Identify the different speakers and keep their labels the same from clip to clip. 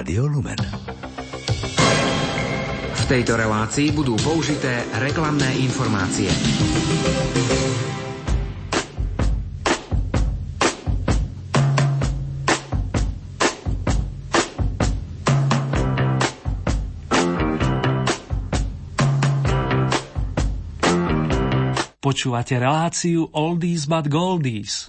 Speaker 1: Rádio Lumen.
Speaker 2: V tejto relácii budú použité reklamné informácie.
Speaker 3: Počúvate reláciu Oldies but Goldies.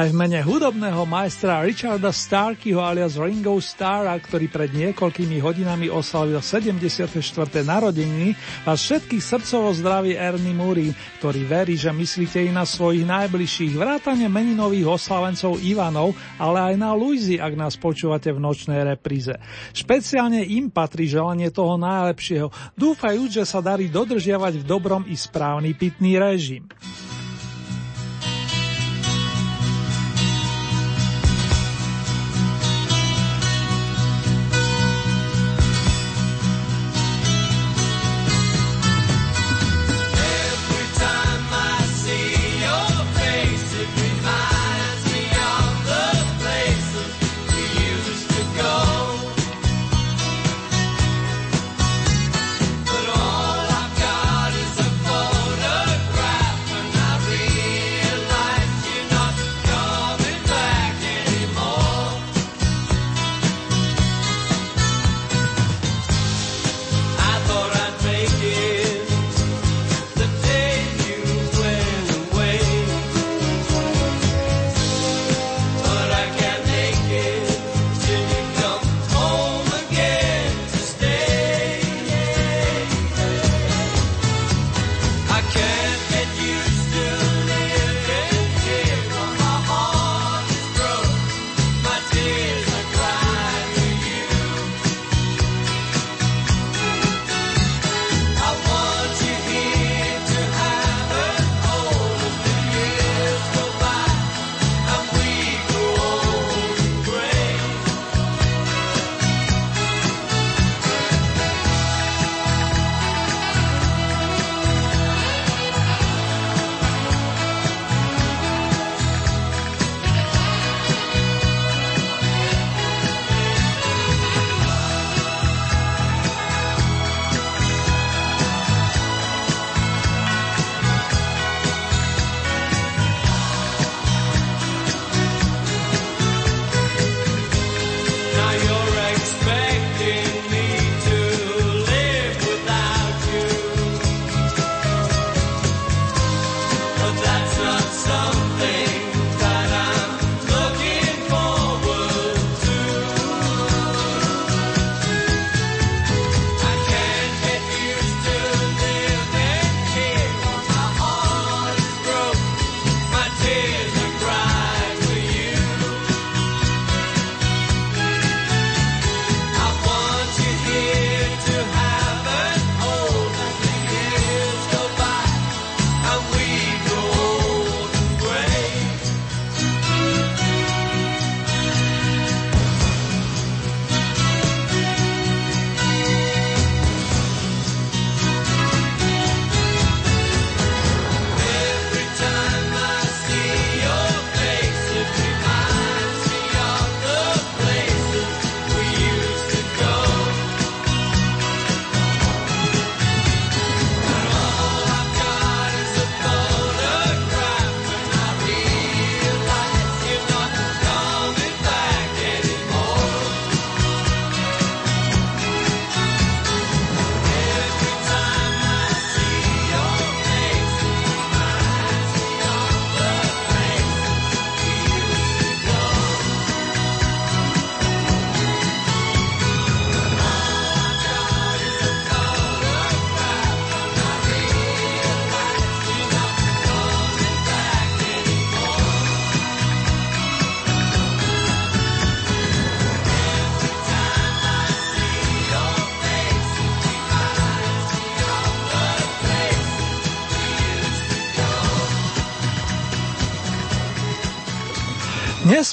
Speaker 4: Aj v mene hudobného majstra Richarda Starkyho alias Ringo Starra, ktorý pred niekoľkými hodinami oslavil 74. narodeniny, vás všetkých srdcovo zdraví Ernie Murín, ktorý verí, že myslíte i na svojich najbližších vrátane meninových oslavencov Ivanov, ale aj na Luizy, ak nás počúvate v nočnej repríze. Špeciálne im patrí želanie toho najlepšieho, dúfajúc, že sa darí dodržiavať v dobrom i správny pitný režim.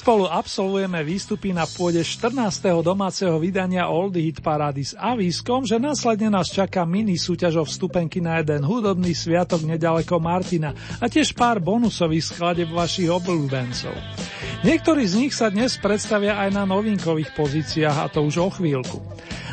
Speaker 4: Spolu absolvujeme výstupy na pôde 14. domáceho vydania Oldie Hit Parády s avískom, že následne nás čaká mini súťaž o vstupenky na jeden hudobný sviatok nedaleko Martina a tiež pár bonusových skladeb vašich obľúbencov. Niektorí z nich sa dnes predstavia aj na novinkových pozíciách a to už o chvíľku.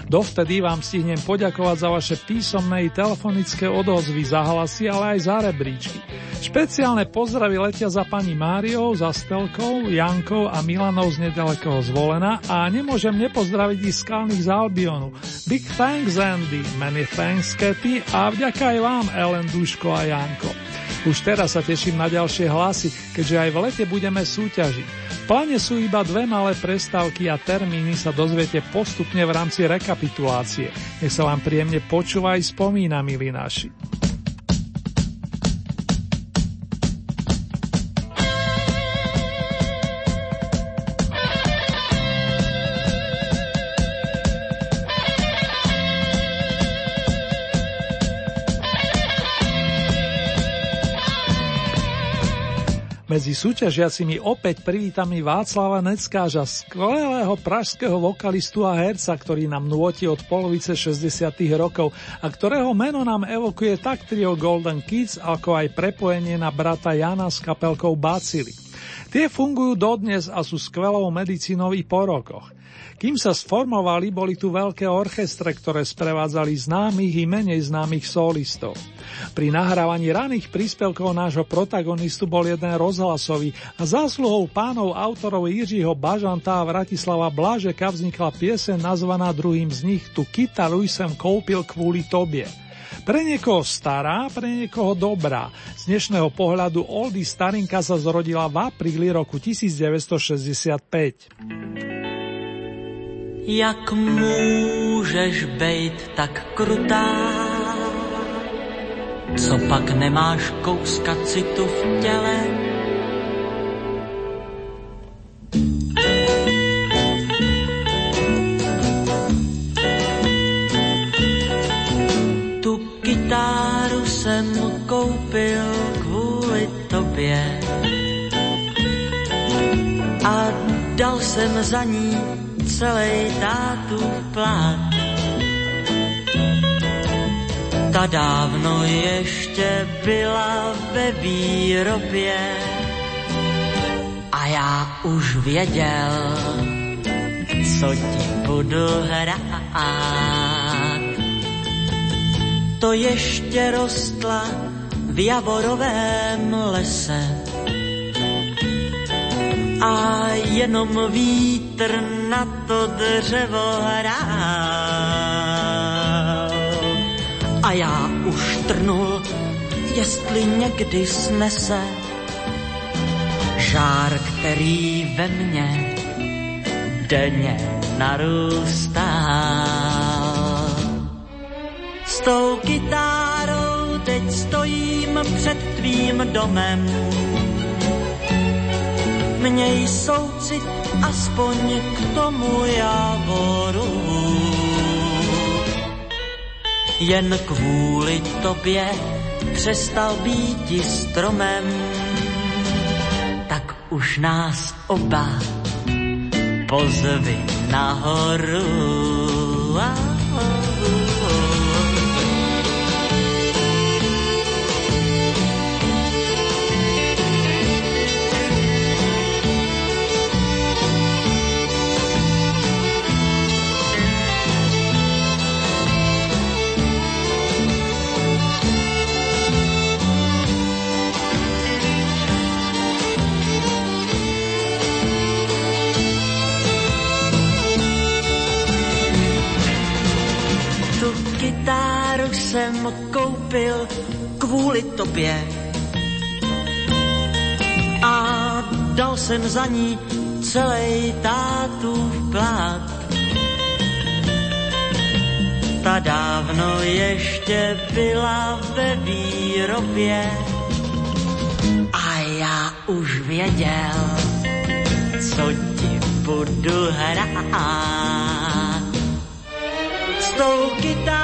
Speaker 4: Dovtedy vám stihnem poďakovať za vaše písomné i telefonické odozvy, za hlasy, ale aj za rebríčky. Špeciálne pozdravy letia za pani Máriou, za Stelkou, Jankou a Milanou z nedalekého zvolena a nemôžem nepozdraviť i skalných z Albionu. Big thanks Andy, many thanks Katy a vďaka aj vám Ellen, Duško a Janko. Už teraz sa teším na ďalšie hlasy, keďže aj v lete budeme súťažiť. V pláne sú iba dve malé prestávky a termíny sa dozviete postupne v rámci rekapitulácie. Nech sa vám príjemne počúva aj spomína, milí naši. Medzi súťažiacimi opäť privítami Václava Neckáža, skvelého pražského vokalistu a herca, ktorý nám nôti od polovice 60 rokov a ktorého meno nám evokuje tak trio Golden Kids, ako aj prepojenie na brata Jana s kapelkou Bacily. Tie fungujú dodnes a sú skvelou medicínou i po rokoch. Kým sa sformovali, boli tu veľké orchestre, ktoré sprevádzali známych i menej známych solistov. Pri nahrávaní raných príspevkov nášho protagonistu bol jeden rozhlasový a zásluhou pánov autorov Jiřího Bažanta a Vratislava Blažeka vznikla piesen nazvaná druhým z nich Tu kytaru sem koupil kvôli tobie. Pre niekoho stará, pre niekoho dobrá. Z dnešného pohľadu Oldy Starinka sa zrodila v apríli roku 1965.
Speaker 5: Jak môžeš bejt tak krutá? Co pak nemáš kouska citu v těle? Tu kytáru jsem koupil kvůli tobě a dal jsem za ní celý tátu plát ta dávno ještě byla ve výrobě a já už věděl, co ti budu hrát. To ještě rostla v javorovém lese a jenom vítr na to dřevo hrál a já už trnul, jestli někdy snese žár, který ve mně denně narůstá. S tou kytárou teď stojím před tvým domem. Měj soucit aspoň k tomu javoru jen kvůli tobě přestal být stromem, tak už nás oba pozvi nahoru. Ah. Jsem koupil kvůli tobě. A dal jsem za ní celý tátův plát. Ta dávno ještě byla ve výrobě a já už věděl, co ti budu hrát. S tou kytárou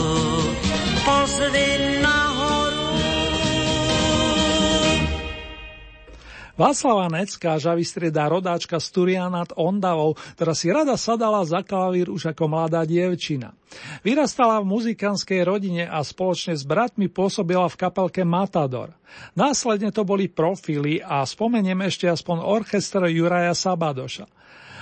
Speaker 6: Václava Necká žavystriedá rodáčka z Turia nad Ondavou, ktorá si rada sadala za klavír už ako mladá dievčina. Vyrastala v muzikánskej rodine a spoločne s bratmi pôsobila v kapelke Matador. Následne to boli profily a spomeniem ešte aspoň orchestr Juraja Sabadoša.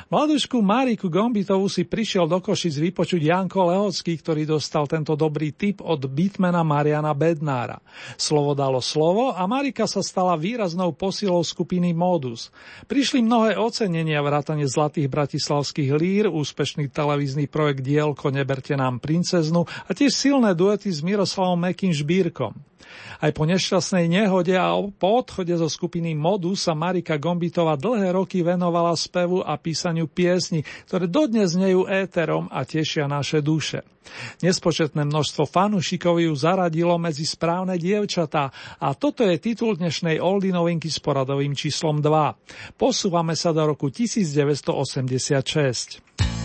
Speaker 6: Mladušku Máriku Gombitovú si prišiel do Košic vypočuť Janko Lehocký, ktorý dostal tento dobrý tip od bitmana Mariana Bednára. Slovo dalo slovo a Marika sa stala výraznou posilou skupiny Modus. Prišli mnohé ocenenia vrátane Zlatých bratislavských lír, úspešný televízny projekt Dielko Neberte nám princeznu a tiež silné duety s Miroslavom Mekým Žbírkom. Aj po nešťastnej nehode a po odchode zo skupiny Modu sa Marika Gombitová dlhé roky venovala spevu a písaniu piesni, ktoré dodnes nejú éterom a tešia naše duše. Nespočetné množstvo fanúšikov ju zaradilo medzi správne dievčatá a toto je titul dnešnej Oldy novinky s poradovým číslom 2. Posúvame sa do roku 1986.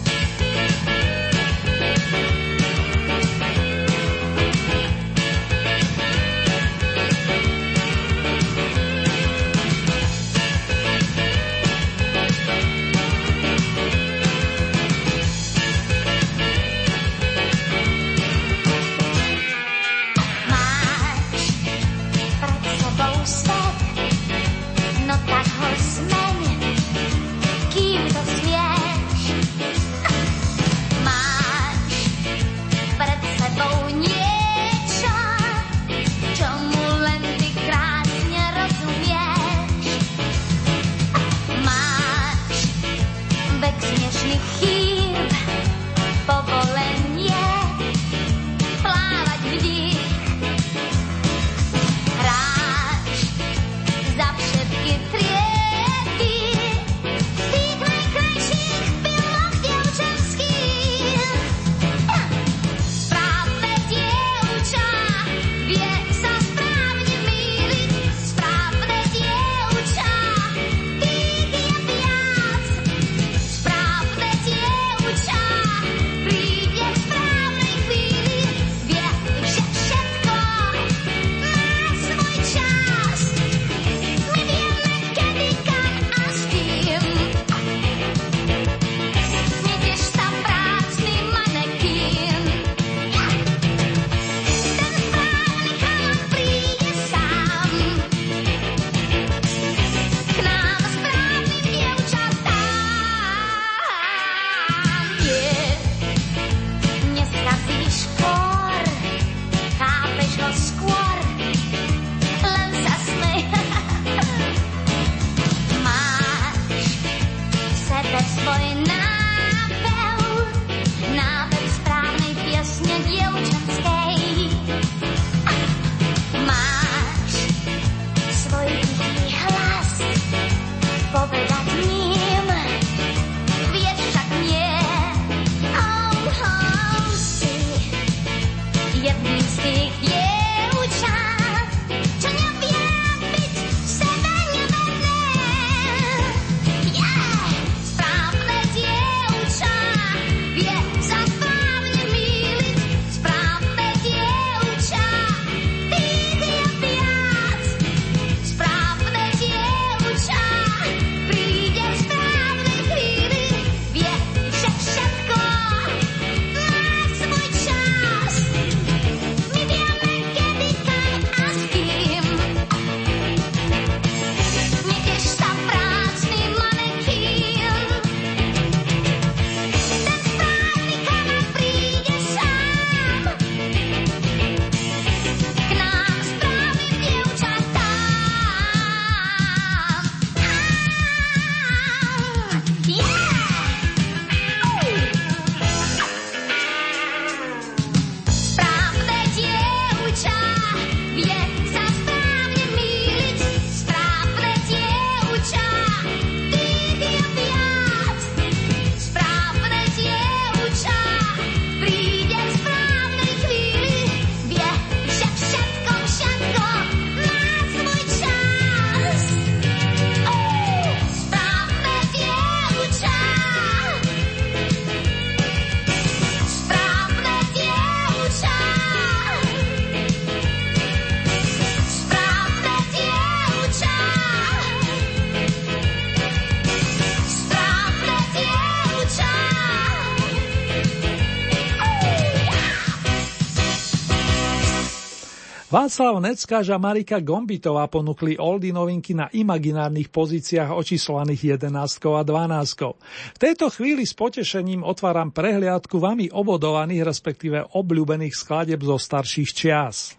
Speaker 7: Václav Neckáž a Marika Gombitová ponúkli oldy novinky na imaginárnych pozíciách očíslovaných 11 a 12. V tejto chvíli s potešením otváram prehliadku vami obodovaných, respektíve obľúbených skladeb zo starších čias.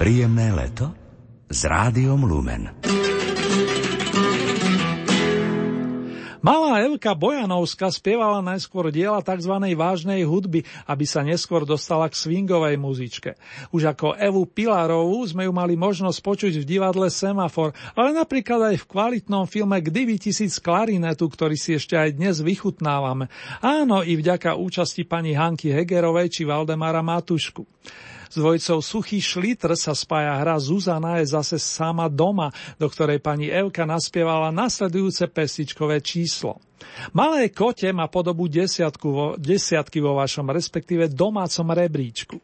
Speaker 8: Príjemné leto s rádiom Lumen.
Speaker 7: Malá Evka Bojanovská spievala najskôr diela tzv. vážnej hudby, aby sa neskôr dostala k swingovej muzičke. Už ako Evu Pilarovú sme ju mali možnosť počuť v divadle Semafor, ale napríklad aj v kvalitnom filme K 9000 klarinetu, ktorý si ešte aj dnes vychutnávame. Áno, i vďaka účasti pani Hanky Hegerovej či Valdemara Matušku. S dvojicou Suchý šlitr sa spája hra Zuzana je zase sama doma, do ktorej pani Evka naspievala nasledujúce pestičkové číslo. Malé kote má podobu desiatku vo, desiatky vo vašom respektíve domácom rebríčku.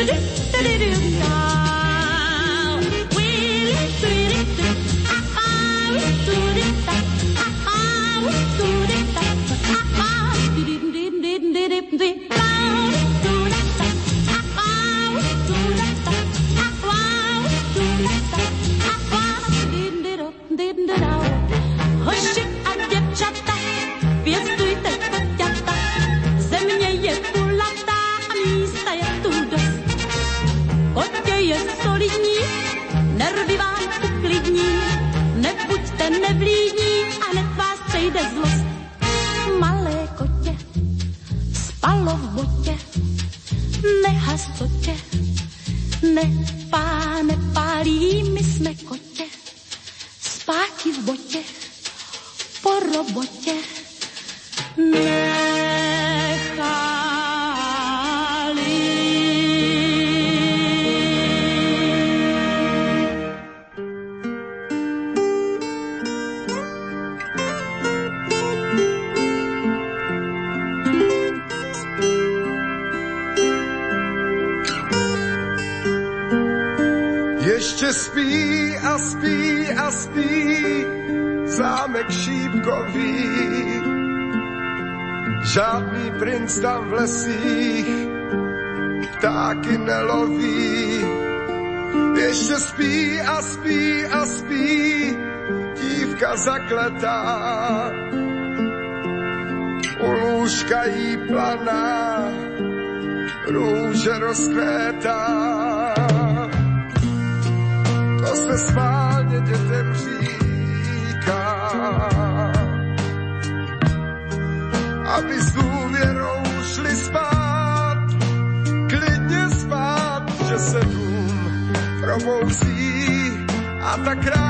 Speaker 9: do do do do do dívka zakletá. U lůžka jí planá, růže rozkvétá. To se sválně dětem říká, aby s důvěrou šli spát, klidně spát, že se dům probouzí a ta kráska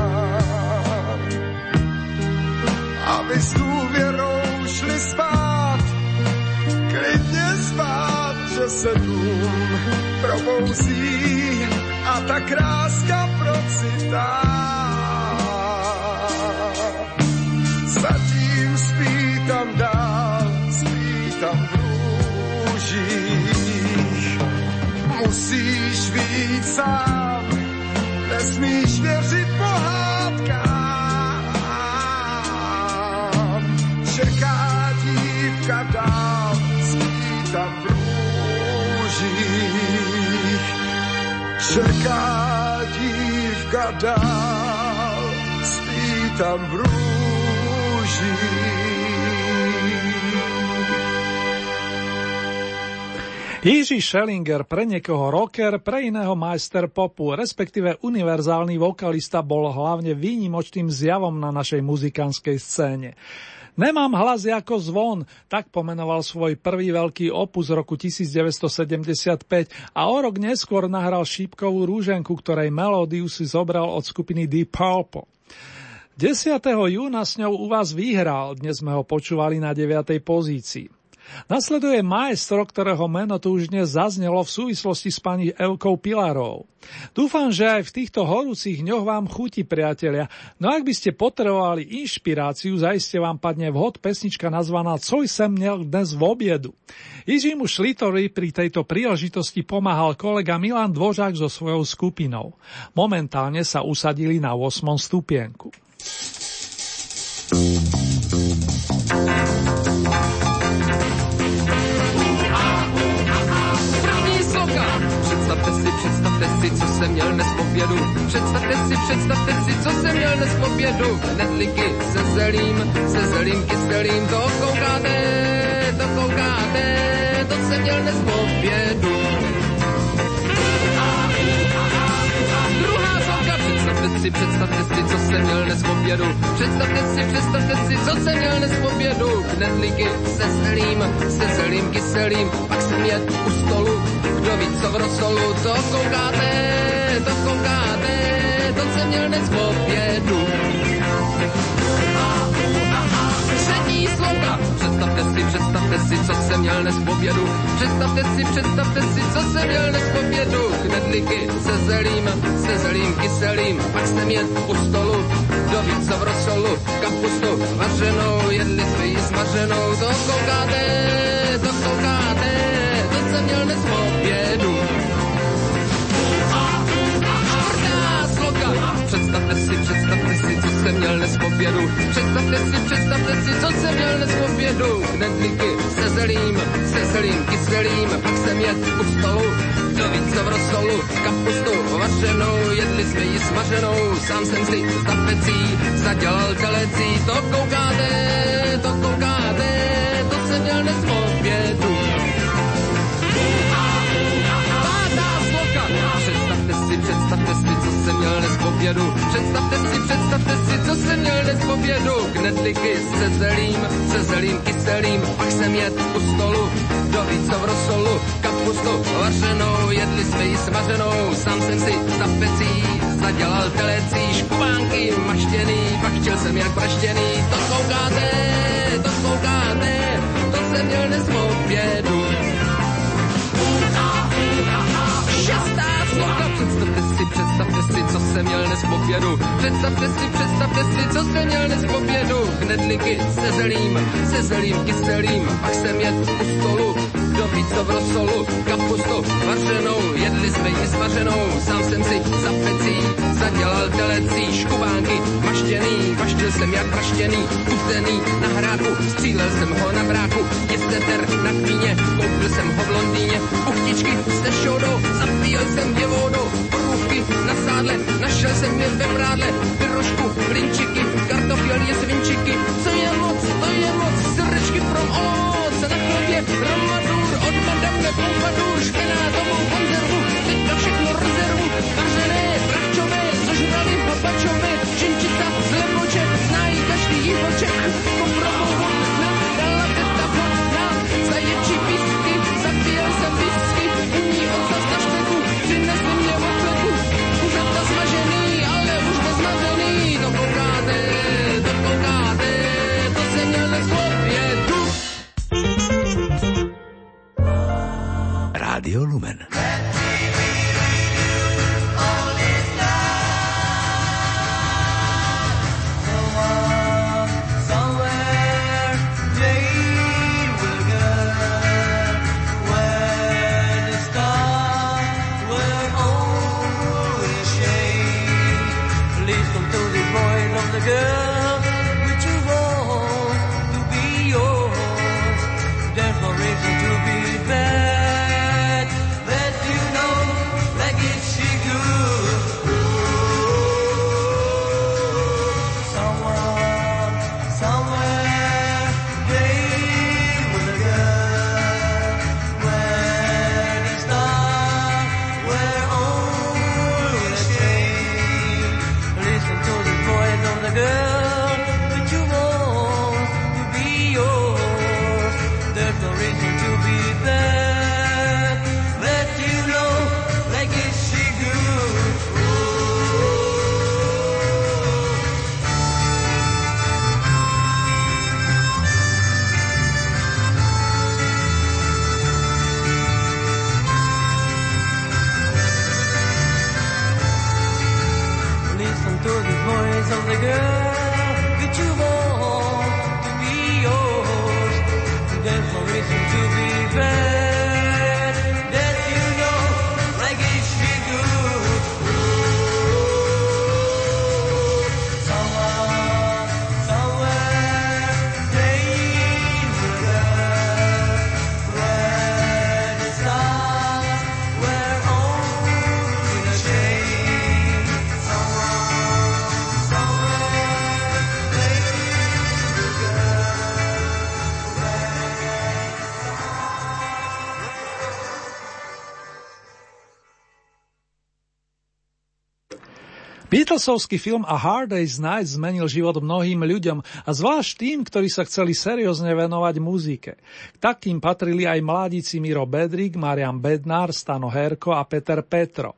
Speaker 9: Aby s důvěrou šli spát, klidně spát, že se dům probouzí a ta kráska procitá. Zatím spí tam dál, spí tam v růžích. Musíš víc sám, nesmíš věřit pohádkám. Čeká dívka dál, spí tam v rúžích.
Speaker 4: Jiří Schellinger, pre niekoho rocker, pre iného majster popu, respektíve univerzálny vokalista bol hlavne výnimočným zjavom na našej muzikánskej scéne. Nemám hlas ako zvon, tak pomenoval svoj prvý veľký opus roku 1975 a o rok neskôr nahral šípkovú rúženku, ktorej melódiu si zobral od skupiny Deep Purple. 10. júna s ňou u vás vyhral, dnes sme ho počúvali na 9. pozícii. Nasleduje maestro, ktorého meno tu už dnes zaznelo v súvislosti s pani Evkou Pilarov. Dúfam, že aj v týchto horúcich dňoch vám chutí, priatelia. No ak by ste potrebovali inšpiráciu, zaiste vám padne vhod pesnička nazvaná Co sem měl dnes v obiedu. Jižimu Šlitovi pri tejto príležitosti pomáhal kolega Milan Dvožák so svojou skupinou. Momentálne sa usadili na 8. stupienku.
Speaker 10: Představte si, co jsem měl dnes po. Představte si, představte si, co jsem měl dnes po obědu. Se zelím, se zelím kyselým. To koukáte, to koukáte, to jsem měl dnes po. Si, představte si, co jsem měl dnes v obědu. Představte si, představte si, co jsem měl dnes v obědu. Knedlíky se zelím, se zelím kyselým, pak jsem jet u stolu kdo ví, co v rosolu, co koukáte, to koukáte, to jsem měl dnes v obědu. Přední slova, představte si, představte si, co jsem měl dnes v obědu. Představte si, představte si, co jsem měl dnes v obědu. Knedlíky se zelím, se zelím kyselým, pak jsem jet u stolu, kdo ví, co v rosolu, kapustu vařenou, jedli jsme ji smaženou, to koukáte, to koukáte, to jsem měl dnes v obědu. Představte si, představte si, co jsem měl dnes v obědu. Knedlíky se zelím, se zelím kyselým, pak jsem jet u stolu, do více v rosolu, kapustu vařenou, jedli jsme ji smaženou, sám jsem si za pecí zadělal telecí, to koukáte, to koukáte, to jsem měl dnes v obědu. Představte si, představte jsem měl dnes v obědu. Představte si, představte si, co jsem měl dnes v obědu. Knedlíky se zelím, se zelím kyselým, pak jsem jet u stolu, do víco v rosolu, kapustu vařenou, jedli jsme ji smaženou, sám jsem si za pecí zadělal telecí, škubánky maštěný, pak chtěl jsem jak praštěný, to koukáte, to koukáte, to jsem měl dnes v obědu. Šestá sloka, představte si, představte si, co jsem měl dnes v obědu. Představte si, představte si, co jsem měl dnes v obědu. Knedlíky se zelím, se zelím kyselým, pak jsem jet u stolu, do víco v rosolu, kapustu vařenou, jedli jsme ji smaženou, sám jsem si za pecí zadělal telecí, škubánky. Maštěný, maštil jsem jak praštěný, uzený na hráku, střílel jsem ho na bráku, jesteter na kvíně, koupil jsem ho v Londýně, uchtičky s tešoudou, zapíjel jsem je vodou, porůvky na sádle, našel jsem je ve prádle, pyrošku, blinčiky, kartofělně svinčiky, co je moc, to je moc, srdečky pro ovoc, na chlebě romadur, od madame Pompadour, špenátovou konzervu, teďka všechno rezervu, vařené, bravčové, zožrali babačové, činčica, zleboček, znají každý jihoček, koprovou
Speaker 11: Rádio Lumen.
Speaker 4: Beatlesovský film A Hard Day's Night zmenil život mnohým ľuďom a zvlášť tým, ktorí sa chceli seriózne venovať muzike. K takým patrili aj mladíci Miro Bedrik, Marian Bednár, Stano Herko a Peter Petro.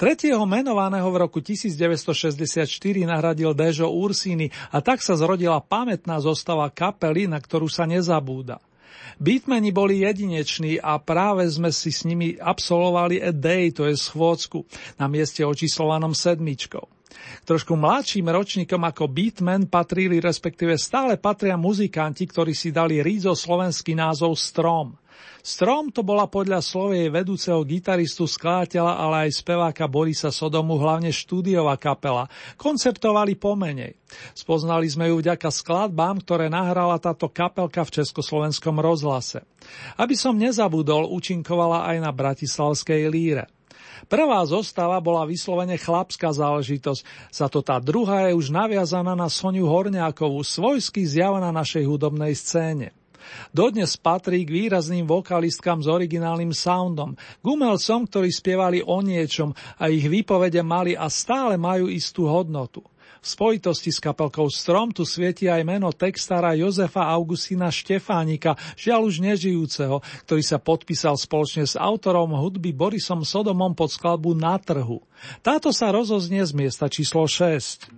Speaker 4: Tretieho menovaného v roku 1964 nahradil Dežo Ursini a tak sa zrodila pamätná zostava kapely, na ktorú sa nezabúda. Beatmeni boli jedineční a práve sme si s nimi absolvovali a day, to je schôdzku, na mieste očíslovanom sedmičkou. Trošku mladším ročníkom ako Beatmen patrili, respektíve stále patria muzikanti, ktorí si dali rízo slovenský názov Strom. Strom to bola podľa slovej vedúceho gitaristu, skladateľa, ale aj speváka Borisa Sodomu hlavne štúdiová kapela. Konceptovali pomenej. Spoznali sme ju vďaka skladbám, ktoré nahrala táto kapelka v Československom rozhlase. Aby som nezabudol, účinkovala aj na Bratislavskej líre. Prvá zostava bola vyslovene chlapská záležitosť, za to tá druhá je už naviazaná na Soniu Horňákovú, svojsky zjav na našej hudobnej scéne. Dodnes patrí k výrazným vokalistkám s originálnym soundom, k umelcom, ktorí spievali o niečom a ich výpovede mali a stále majú istú hodnotu. V spojitosti s kapelkou Strom tu svieti aj meno textára Jozefa Augustina Štefánika, žiaľ už nežijúceho, ktorý sa podpísal spoločne s autorom hudby Borisom Sodomom pod skladbu Na trhu. Táto sa rozoznie z miesta číslo 6.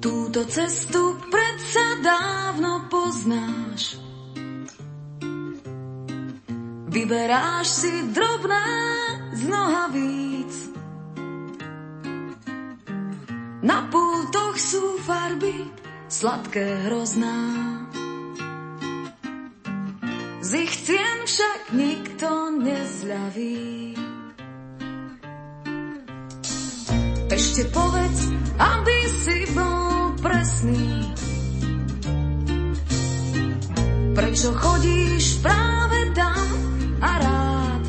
Speaker 12: Túto cestu predsa dávno poznáš. Vyberáš si drobné z víc. Na pultoch sú farby sladké hrozná. Z ich cien však nikto nezľaví. Ešte povedz, aby si bol presný. Prečo chodíš práve tam a rád?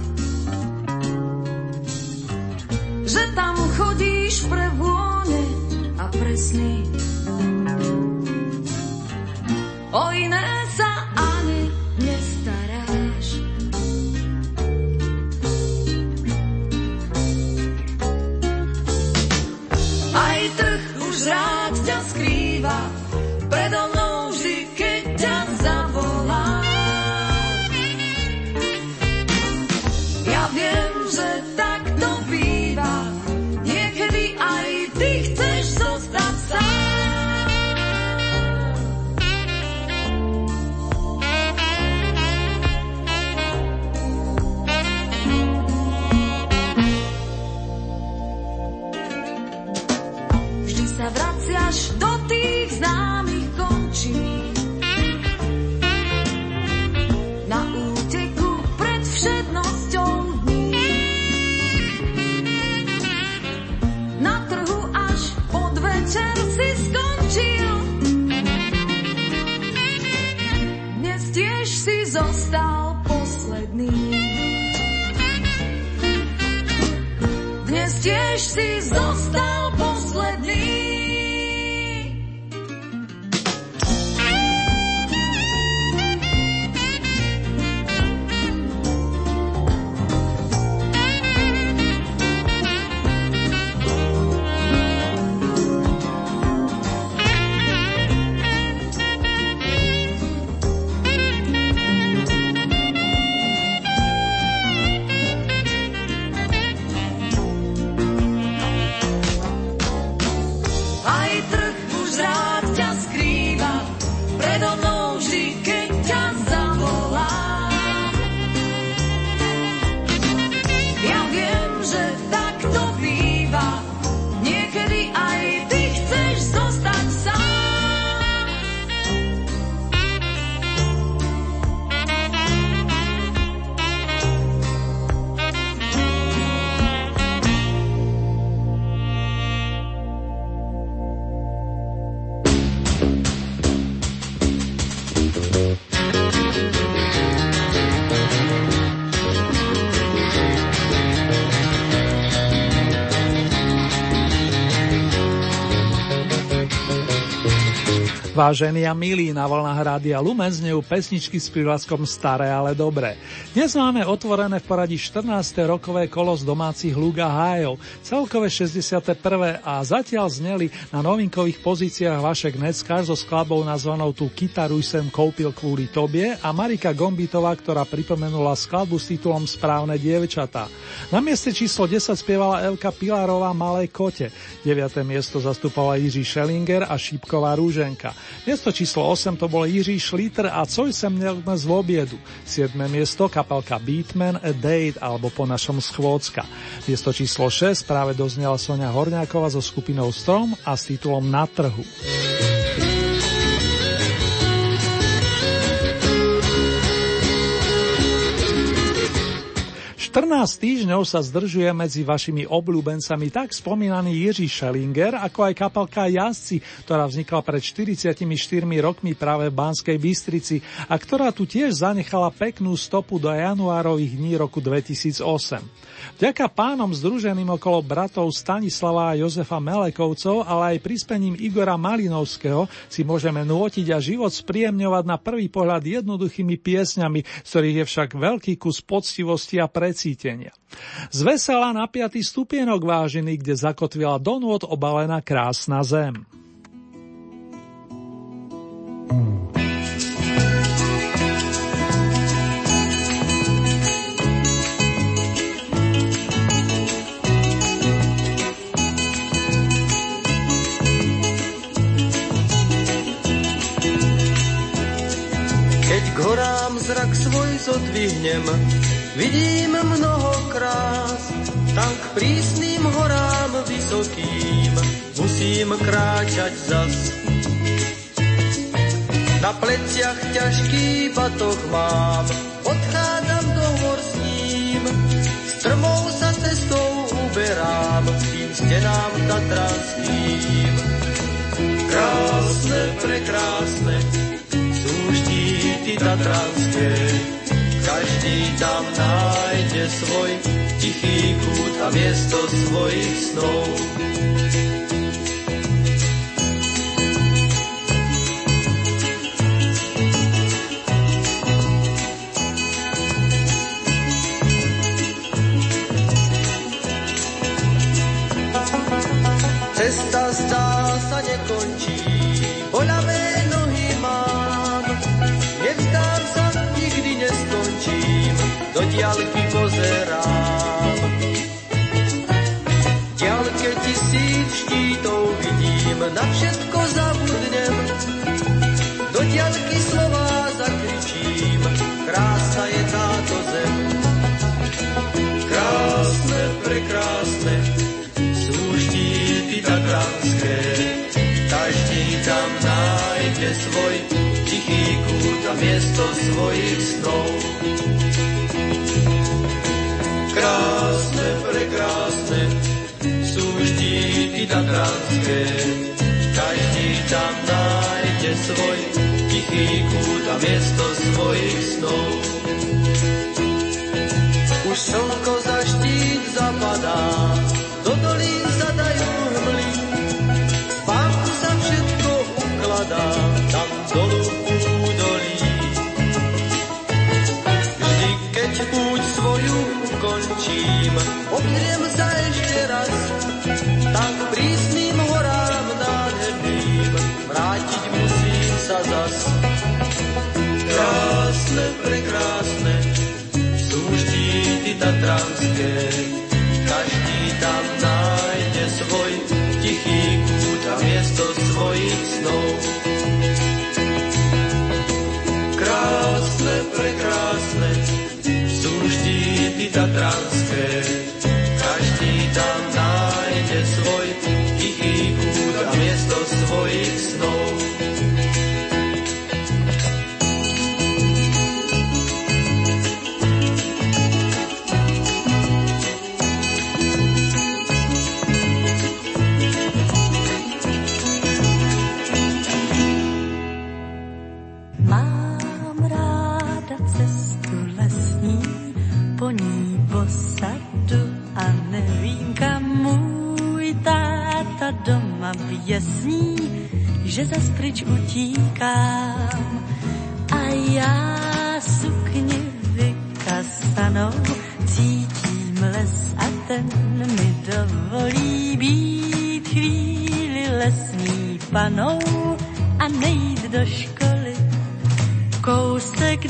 Speaker 12: Že tam chodíš pre vône a presný. O iné sa ani nestaráš. rád ťa skrýva tiež si zostal posledný.
Speaker 4: Vážení a milí, na vlnách Rádia Lumen znejú pesničky s prívlaskom Staré, ale dobré. Dnes máme otvorené v poradí 14. rokové kolo z domácich Luga hájov, celkové 61. a zatiaľ zneli na novinkových pozíciách Vašek Neckar so skladbou nazvanou Tu kytaru sem koupil kvôli tobie a Marika Gombitová, ktorá pripomenula skladbu s titulom Správne dievčatá. Na mieste číslo 10 spievala Elka Pilarová Malej kote, 9. miesto zastupovala Jiří Schellinger a Šípková Rúženka. Miesto číslo 8 to bol Jiří Šlíter a Co sem v obiedu. 7. miesto kapelka Beatman A Date alebo po našom Schvócka. Miesto číslo 6 práve doznela Sonia Horňáková so skupinou Strom a s titulom Na trhu. 14 týždňov sa zdržuje medzi vašimi obľúbencami tak spomínaný Jiří Schellinger, ako aj kapelka Jazdci, ktorá vznikla pred 44 rokmi práve v Banskej Bystrici a ktorá tu tiež zanechala peknú stopu do januárových dní roku 2008. Vďaka pánom združeným okolo bratov Stanislava a Jozefa Melekovcov, ale aj prispením Igora Malinovského si môžeme nôtiť a život spríjemňovať na prvý pohľad jednoduchými piesňami, z ktorých je však veľký kus poctivosti a precítenia. Z vesela na piatý stupienok vážený, kde zakotvila do nôd obalená krásna zem.
Speaker 13: Zodvihnem, Vidím mnoho krás, tam k prísnym horám vysokým musím kráčať zas. Na pleciach ťažký batoh mám, odchádzam do hor s ním, strmou sa cestou uberám tým stenám tatranským. Krásne, prekrásne, sú štíty tatranské, každý tam nájde svoj tichý kút a miesto svojich snov. Na všetko zabudnem. Do diaľky slova zakričím, krásna je táto zem. Krásne, prekrásne, sú štíty tatranské, každý tam nájde svoj tichý kút a miesto svojich snov. Krásne, prekrásne sú štíty tatranské, tam nájde svoj tichý kút a miesto svojich snov. Už slnko za štít zapadá, do dolín zadajú hmly, spánku sa všetko ukladá, tam dolu údolí. Vždy, keď púť svoju ukončím, obzriem sa ešte raz, Krásne, prekrásne sú štíty tatranské, každý tam nájde svoj tichý kút a miesto svojich snov. Krásne, prekrásne sú štíty tatranské,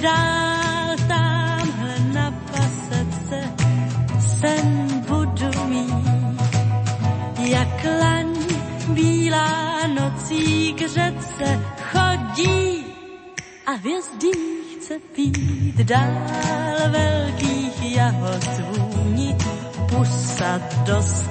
Speaker 5: dál tamhle na pasece sen budu mít. Jak laň bílá nocí k řece hladí a hvězdy chce pít dál velkých jahod zvůni. Pusa dostala,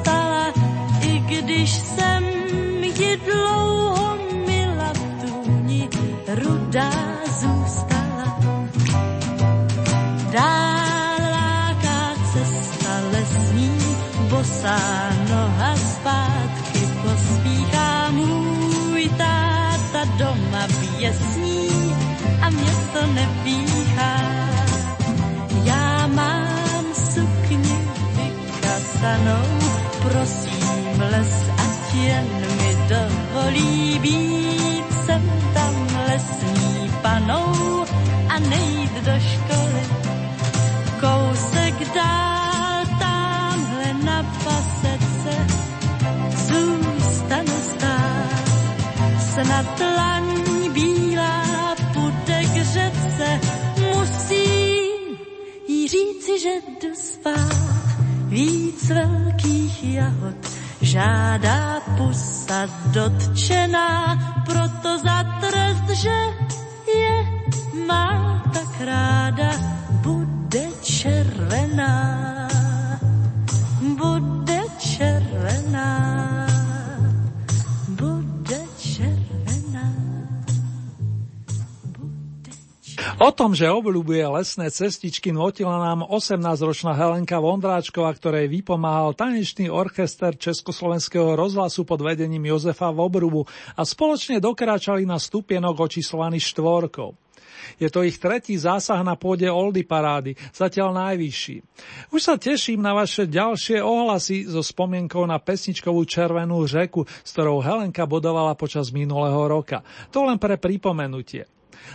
Speaker 4: tom, že obľúbuje lesné cestičky, notila nám 18-ročná Helenka Vondráčková, ktorej vypomáhal tanečný orchester Československého rozhlasu pod vedením Jozefa Vobrubu a spoločne dokráčali na stupienok očíslovaný štvorkou. Je to ich tretí zásah na pôde Oldy parády, zatiaľ najvyšší. Už sa teším na vaše ďalšie ohlasy so spomienkou na pesničkovú Červenú řeku, s ktorou Helenka bodovala počas minulého roka. To len pre pripomenutie.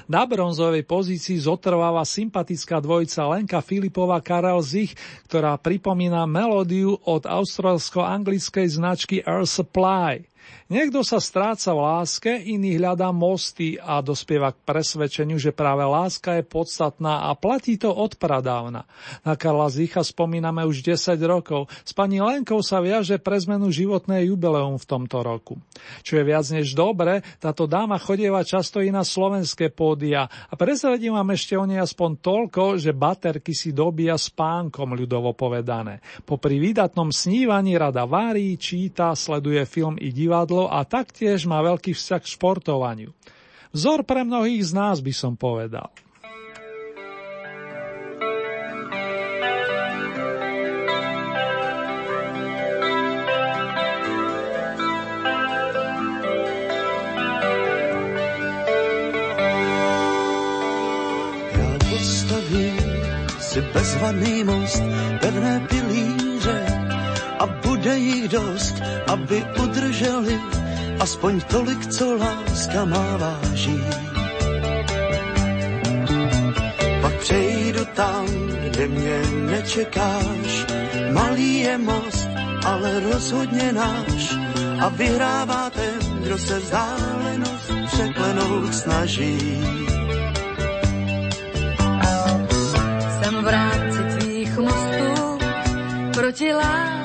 Speaker 4: Na bronzovej pozícii zotrváva sympatická dvojica Lenka Filipova Karel Zich, ktorá pripomína melódiu od australsko-anglickej značky Air Supply. Niekto sa stráca v láske, iný hľadá mosty a dospieva k presvedčeniu, že práve láska je podstatná a platí to od pradávna. Na Karla Zicha spomíname už 10 rokov. S pani Lenkou sa viaže pre zmenu životné jubileum v tomto roku. Čo je viac než dobre, táto dáma chodieva často i na slovenské pódia a prezradím vám ešte o nej aspoň toľko, že baterky si dobíja spánkom ľudovo povedané. Popri výdatnom snívaní rada vári, číta, sleduje film i divadlo a taktiež má veľký vzťah k športovaniu. Vzor pre mnohých z nás by som povedal.
Speaker 14: Si bezvadný most, pevné pilíře a bude jich dost, aby udrželi aspoň tolik, co láska má váží. Pak přejdu tam, kde mě nečekáš, malý je most, ale rozhodně náš a vyhrává ten, kdo se vzdálenost překlenout snaží.
Speaker 12: Jsem v rámci tvých mostů proti lásce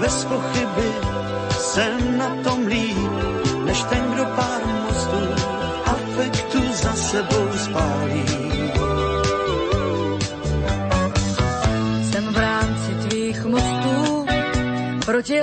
Speaker 14: bez pochyby jsem na tom líp, než ten, kdo pár mostů afektu za sebou spálí.
Speaker 12: Jsem v rámci tvých mostů proti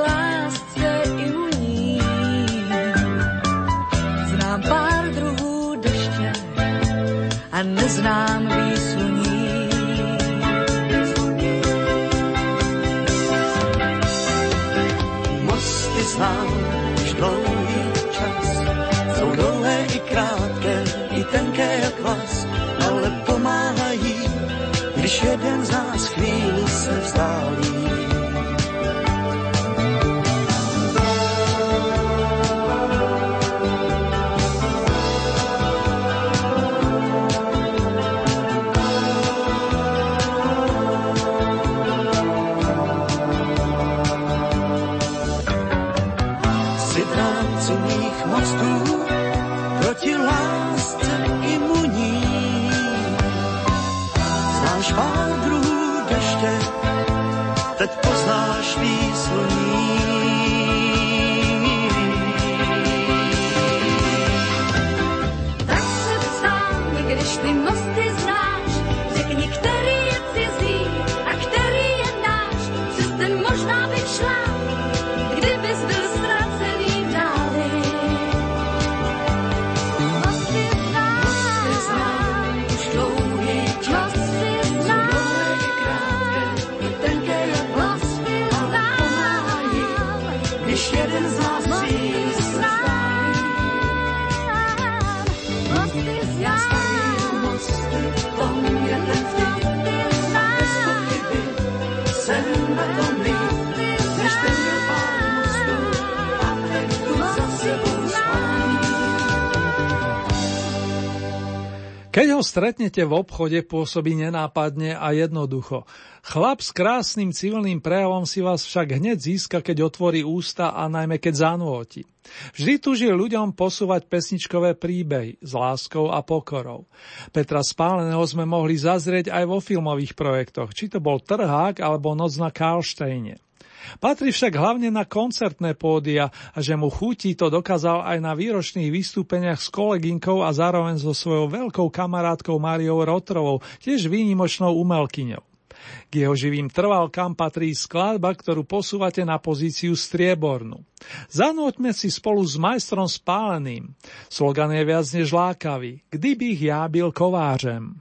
Speaker 4: stretnete v obchode, pôsobí nenápadne a jednoducho. Chlap s krásnym civilným prejavom si vás však hneď získa, keď otvorí ústa a najmä keď zanúti. Vždy tuží ľuďom posúvať pesničkové príbehy s láskou a pokorou. Petra Spáleného sme mohli zazrieť aj vo filmových projektoch, či to bol Trhák alebo Noc na Karlštejne. Patrí však hlavne na koncertné pódia a že mu chutí to dokázal aj na výročných vystúpeniach s kolegynkou a zároveň so svojou veľkou kamarátkou Máriou Rotrovou, tiež výnimočnou umelkyňou. K jeho živým trvalkám patrí skladba, ktorú posúvate na pozíciu striebornú. Zanúďme si spolu s majstrom spáleným. Slogan je viac než lákavý. Kdybych ja byl kovářem.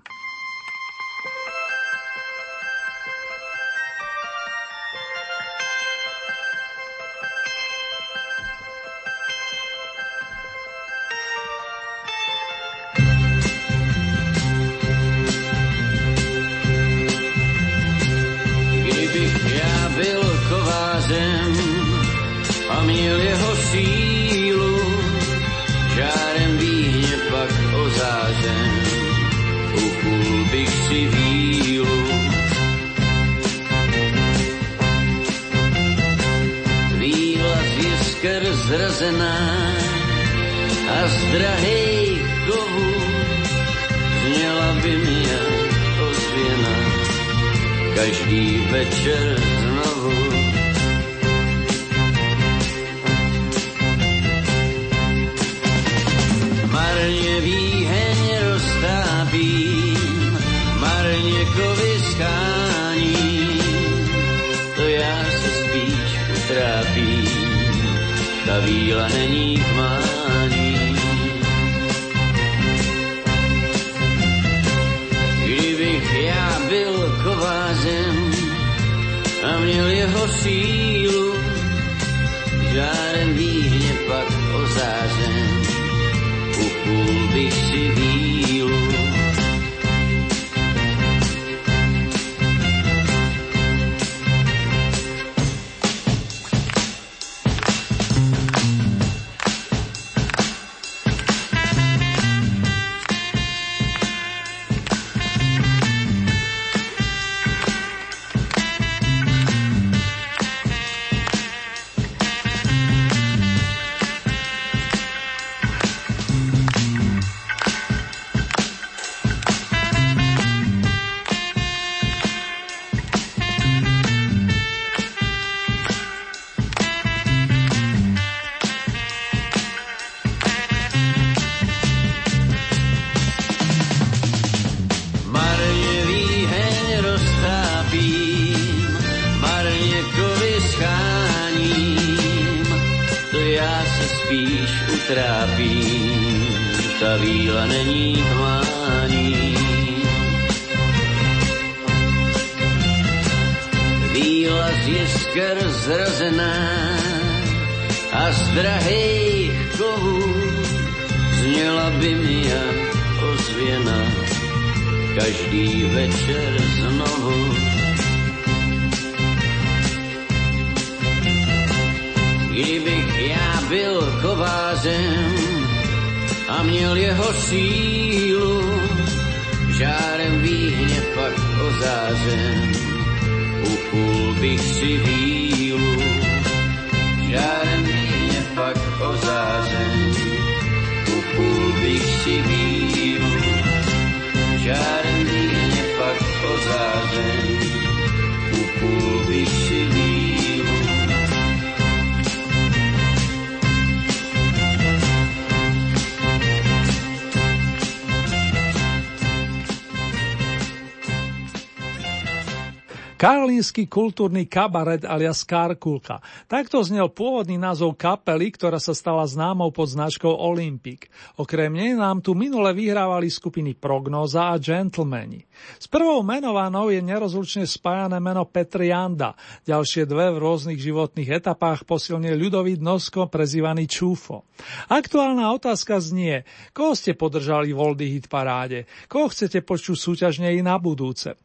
Speaker 15: Zrazená a z drahých kovů zněla by jak ozvěna. Každý večer měl byl kovářem a měl jeho sílu, žárem výhně pak ozářen. Upul bych si vílu, žárem výhně pak ozářen. Upul bych si vílu, žárem výhně pak ozářen. Upul bych si vílu.
Speaker 4: Karlínsky kultúrny kabaret alias Karkulka. Takto znel pôvodný názov kapely, ktorá sa stala známou pod značkou Olympic. Okrem nej nám tu minule vyhrávali skupiny Prognoza a Gentlemani. S prvou menovanou je nerozlučne spájané meno Petr Janda. Ďalšie dve v rôznych životných etapách posilnil ľudový Nosko, prezývaný Čúfo. Aktuálna otázka znie, koho ste podržali v Hit paráde, koho chcete počuť súťažne i na budúce.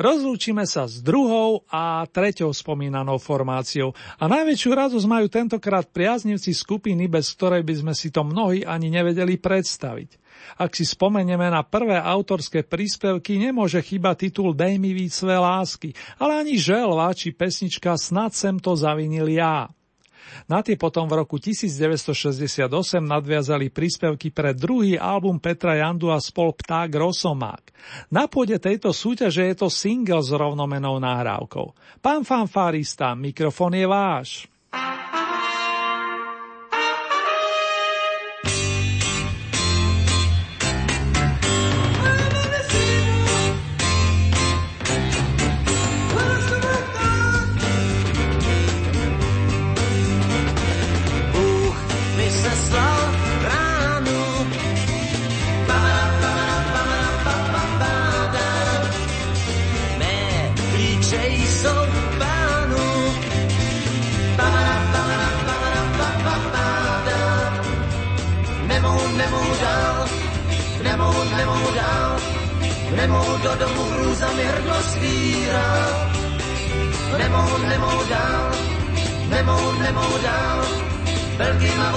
Speaker 4: Rozlúčime sa s druhou a treťou spomínanou formáciou a najväčšiu radosť majú tentokrát priaznivci skupiny, bez ktorej by sme si to mnohí ani nevedeli predstaviť. Ak si spomenieme na prvé autorské príspevky, nemôže chyba titul Dej mi víc lásky, ale ani želva či pesnička Snad sem to zavinil ja. Na tie potom v roku 1968 nadviazali príspevky pre druhý album Petra Jandu a spol Pták Rosomák. Na pôde tejto súťaže je to single s rovnomenou nahrávkou. Pán fanfárista, mikrofón je váš.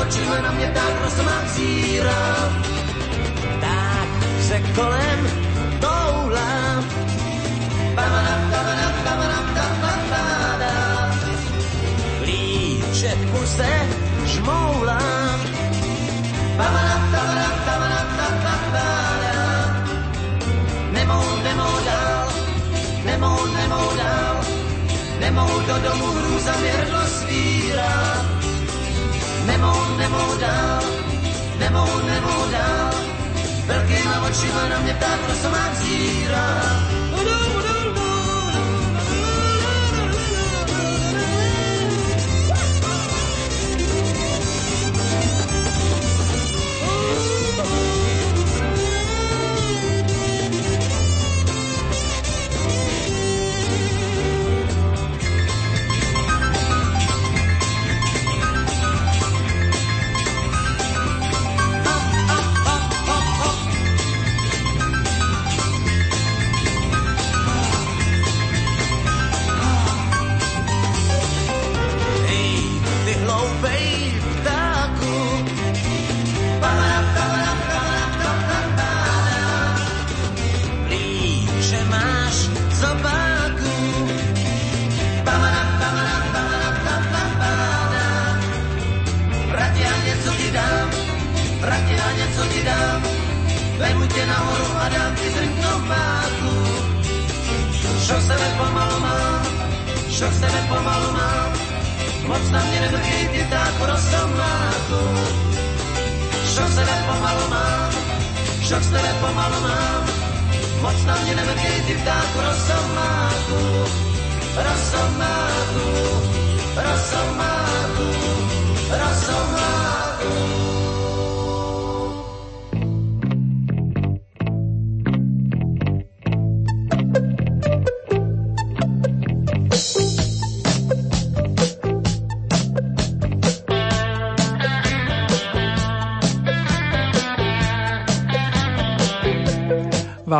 Speaker 1: Očima na mě tak rozmák zíra. Tak se kolem toulám, bamanam, bamanam, bamanam, bamanam, Líče v kuse žmoulám, bamanam, bamanam, bamanam, nemohu, nemohu dál, nemohu, nemohu dál, nemohu do domu hrůza hrdlo svírá. Nemohu, nemohu dál, nemohu, nemohu dál, velkýma očima na mě pták rosomák zírá.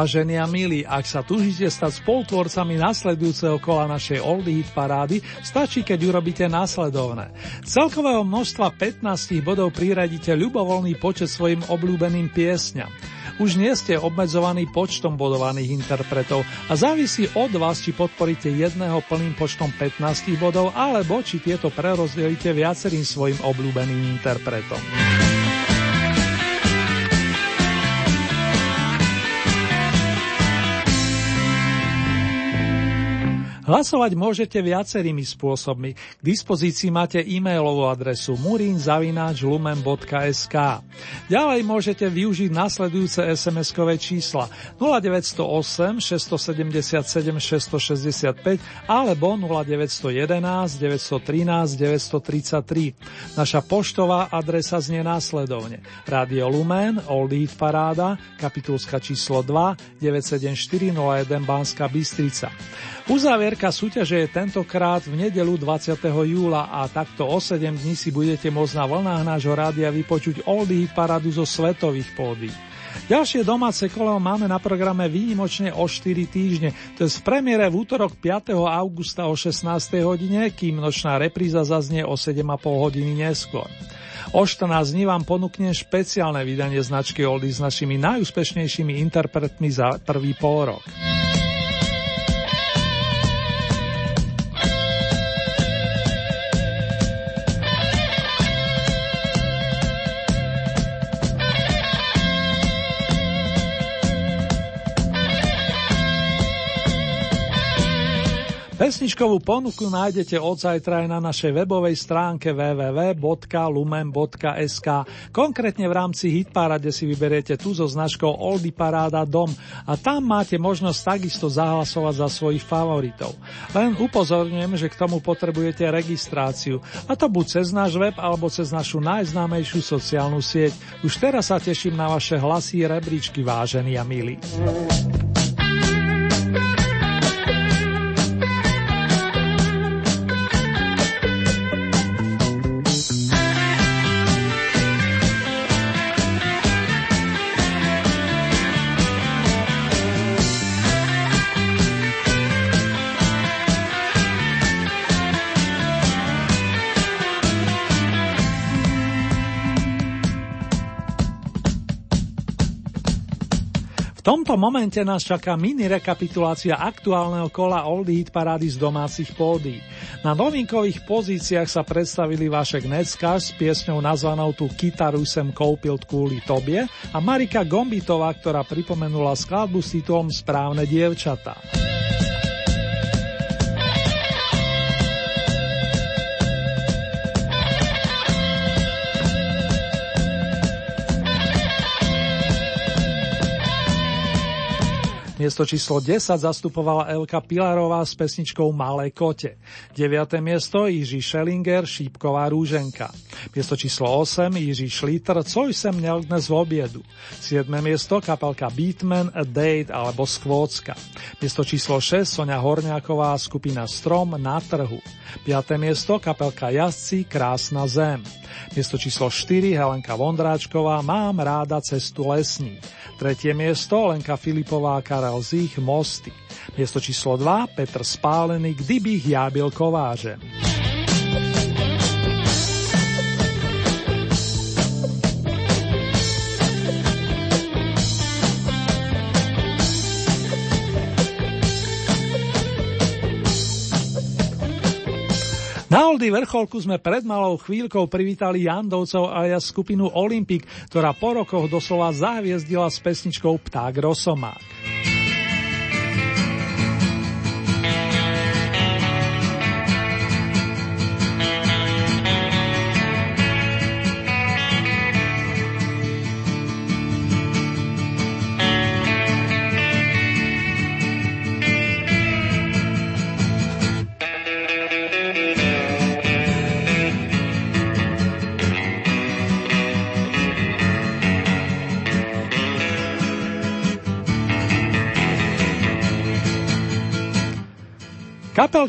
Speaker 4: Vážení a milí, ak sa tužíte stať spolutvorcami nasledujúceho kola našej Oldie Hit parády, stačí, keď urobíte následovné. Celkového množstva 15 bodov priradíte ľubovoľný počet svojim obľúbeným piesňam. Už nie ste obmedzovaní počtom bodovaných interpretov a závisí od vás, či podporíte jedného plným počtom 15 bodov, alebo či tieto prerozdelíte viacerým svojim obľúbeným interpretom. Hlasovať môžete viacerými spôsobmi. K dispozícii máte e-mailovú adresu murinzavináčlumen.sk Ďalej môžete využiť nasledujúce SMS-kové čísla 0908 677 665 alebo 0911 913 933. Naša poštová adresa znie následovne. Radio Lumen, Old Heat Paráda, kapitulska číslo 2, 97401 Banská Bystrica. Uzávierka súťaže je tentokrát v nedelu 20. júla a takto o 7 dní si budete môcť na vlnách nášho rádia vypočuť Oldie paradu zo svetových pódy. Ďalšie domáce kolo máme na programe výnimočne o 4 týždne, to je v premiére v útorok 5. augusta o 16. hodine, kým nočná repríza zaznie o 7,5 hodiny neskôr. O 14 dní vám ponúknem špeciálne vydanie značky Oldie s našimi najúspešnejšími interpretmi za prvý pol rok. Pesničkovú ponuku nájdete od zajtra aj na našej webovej stránke www.lumen.sk. Konkrétne v rámci Hitparade si vyberiete tú so značkou Oldy Paráda Dom a tam máte možnosť takisto zahlasovať za svojich favoritov. Len upozorňujem, že k tomu potrebujete registráciu a to buď cez náš web alebo cez našu najznámejšiu sociálnu sieť. Už teraz sa teším na vaše hlasy rebríčky vážení a milí. Tomto momente nás čaká mini rekapitulácia aktuálneho kola Old Hit parády z domácich pódy. Na novinkových pozíciách sa predstavili Vašek Necka s piesňou nazvanou tu Kytaru sem koupil kvôli tobie a Marika Gombitová, ktorá pripomenula skladbu s titulom Správne dievčatá. Miesto číslo 10 zastupovala Elka Pilarová s pesničkou Malé kote. 9. miesto Jiří Schellinger, Šípková rúženka. Miesto číslo 8 Jiří Šlítr, Co sem měl dnes v obiedu. 7. miesto kapelka Beatman, A Date alebo Skvócka. Miesto číslo 6 Sonia Horňáková, skupina Strom na trhu. 5. miesto kapelka Jazdci, Krásna zem. Miesto číslo 4 Helenka Vondráčková, Mám ráda cestu lesní. Tretie miesto Lenka Filipová, Karel Zich, Mosty. Miesto číslo 2 Petr Spálený, Kdybych ja byl kovážem. Na Oldy vrcholku sme pred malou chvíľkou privítali Jandovcov ja skupinu Olympic, ktorá po rokoch doslova zahviezdila s pesničkou Pták Rosomák.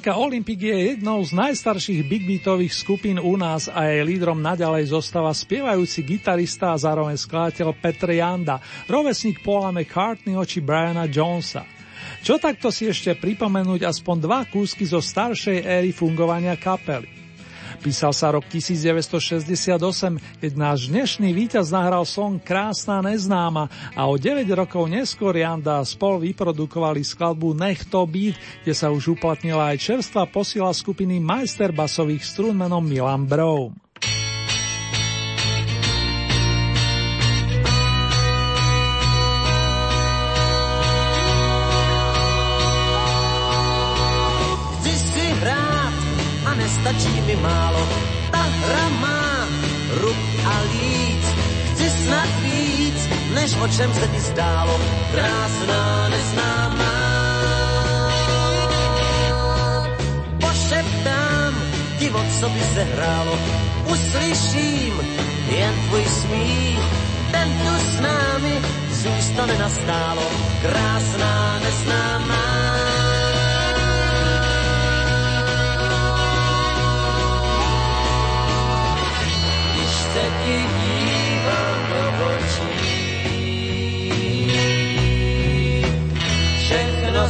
Speaker 4: Kapelka Olympic je jednou z najstarších big beatových skupín u nás a jej lídrom naďalej zostáva spievajúci gitarista a zároveň skladateľ Petr Janda, rovesník Paula McCartneyho či Briana Jonesa. Čo takto si ešte pripomenúť aspoň dva kúsky zo staršej éry fungovania kapely. Písal sa rok 1968, keď náš dnešný víťaz nahral song Krásna neznáma a o 9 rokov neskôr Janda a spol vyprodukovali skladbu Nech to byť, kde sa už uplatnila aj čerstvá posila skupiny Majster basových strún menom Milan Brown.
Speaker 1: Než o čem se ti zdálo. Krásná, neznámá. Pošeptám ti, o co by se hrálo, uslyším jen tvůj smích, ten tu s námi zůstane nastálo. Krásná, neznámá. Když se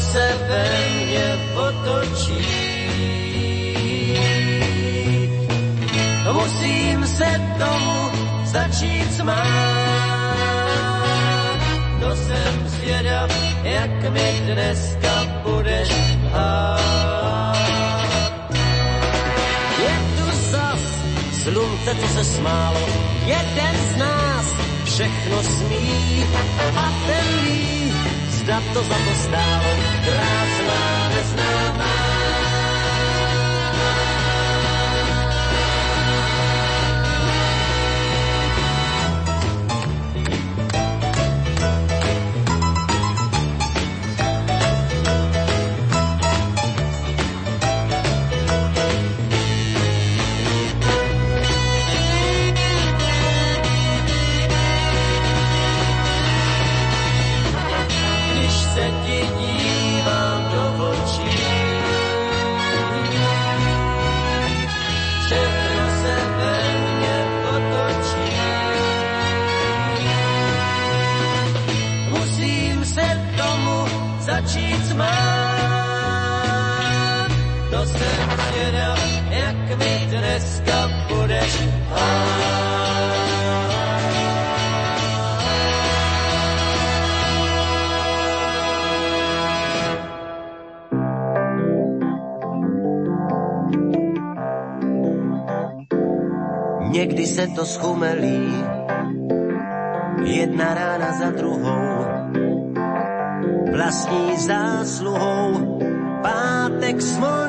Speaker 1: se ve mně potočí. Musím se tomu začít smát. To jsem zvědav, jak mi dneska budeš hát. Je tu zas slunce, co se smálo, jeden z nás všechno smí a ten ví, zda to za to stálo. Krásná neznámá. Dneska budeš hát. Někdy se to schumelí, jedna rána za druhou, vlastní zásluhou, pátek smolný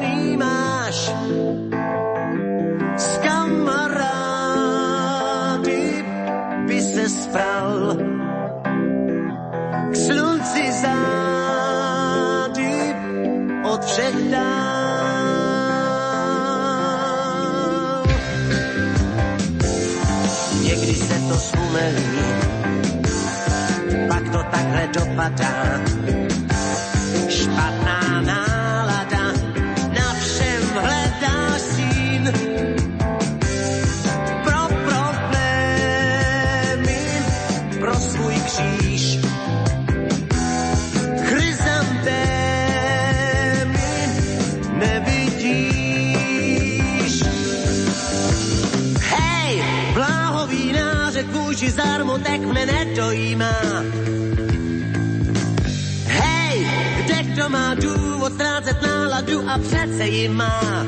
Speaker 1: my time. Přece ji má.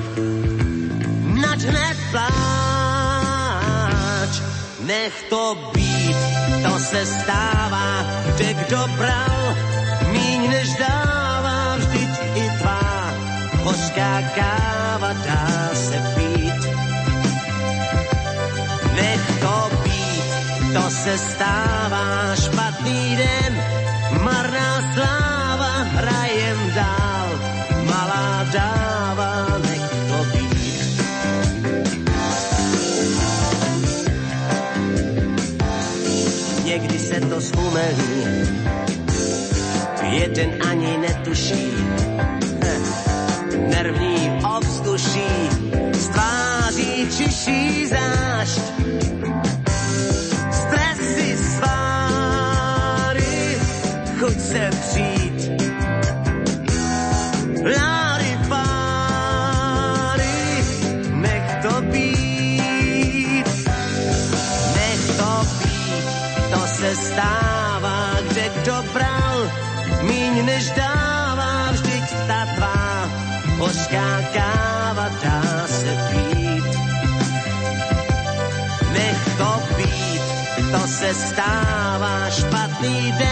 Speaker 1: Nač hned nech to být, to se stává, kde kdo bral, míň než dává, vždyť i tvá hořká káva dá se pít. Nech to být, to se stává, špatný den, marná Zkumelí, jeden ani netuší, nervní ovzduší, z tváří čiší zášť. Stává, špatný den,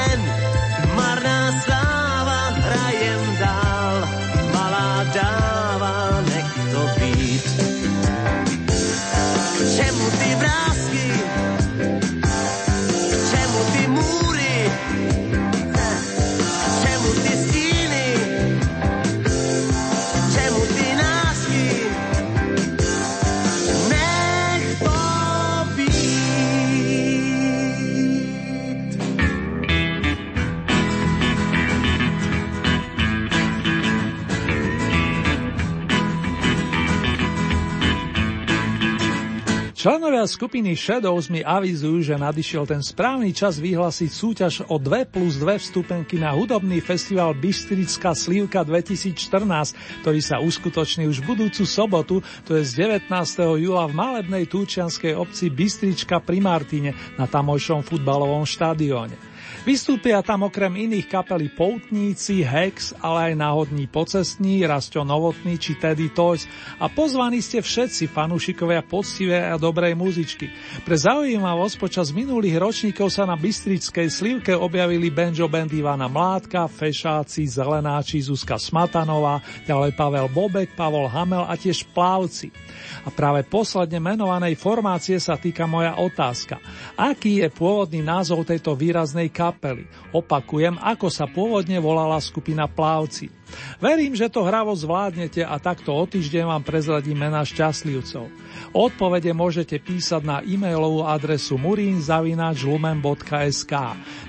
Speaker 4: Členovia skupiny Shadows mi avizujú, že nadišiel ten správny čas vyhlásiť súťaž o 2 plus 2 vstupenky na hudobný festival Bystrická slívka 2014, ktorý sa uskutoční už budúcu sobotu, to je z 19. júla v malebnej túčianskej obci Bystrička pri Martine na tamojšom futbalovom štadióne. Vystúpia tam okrem iných kapely Poutníci, Hex, ale aj náhodní pocestní, Rasto Novotný či Teddy Toys a pozvaní ste všetci fanúšikovia poctivej a dobrej muzičky. Pre zaujímavosť počas minulých ročníkov sa na Bystrickej slivke objavili banjo band Ivana Mládka, Fešáci, Zelenáči, Zuzka Smatanová, ďalej Pavel Bobek, Pavol Hamel a tiež Plávci. A práve posledne menovanej formácie sa týka moja otázka. Aký je pôvodný názov tejto výraznej kapely? Kapely. Opakujem, ako sa pôvodne volala skupina Plávci. Verím, že to hravo zvládnete a takto o týždeň vám prezradím mena šťastlivcov. Odpovede môžete písať na e-mailovú adresu murinzavinačlumen.sk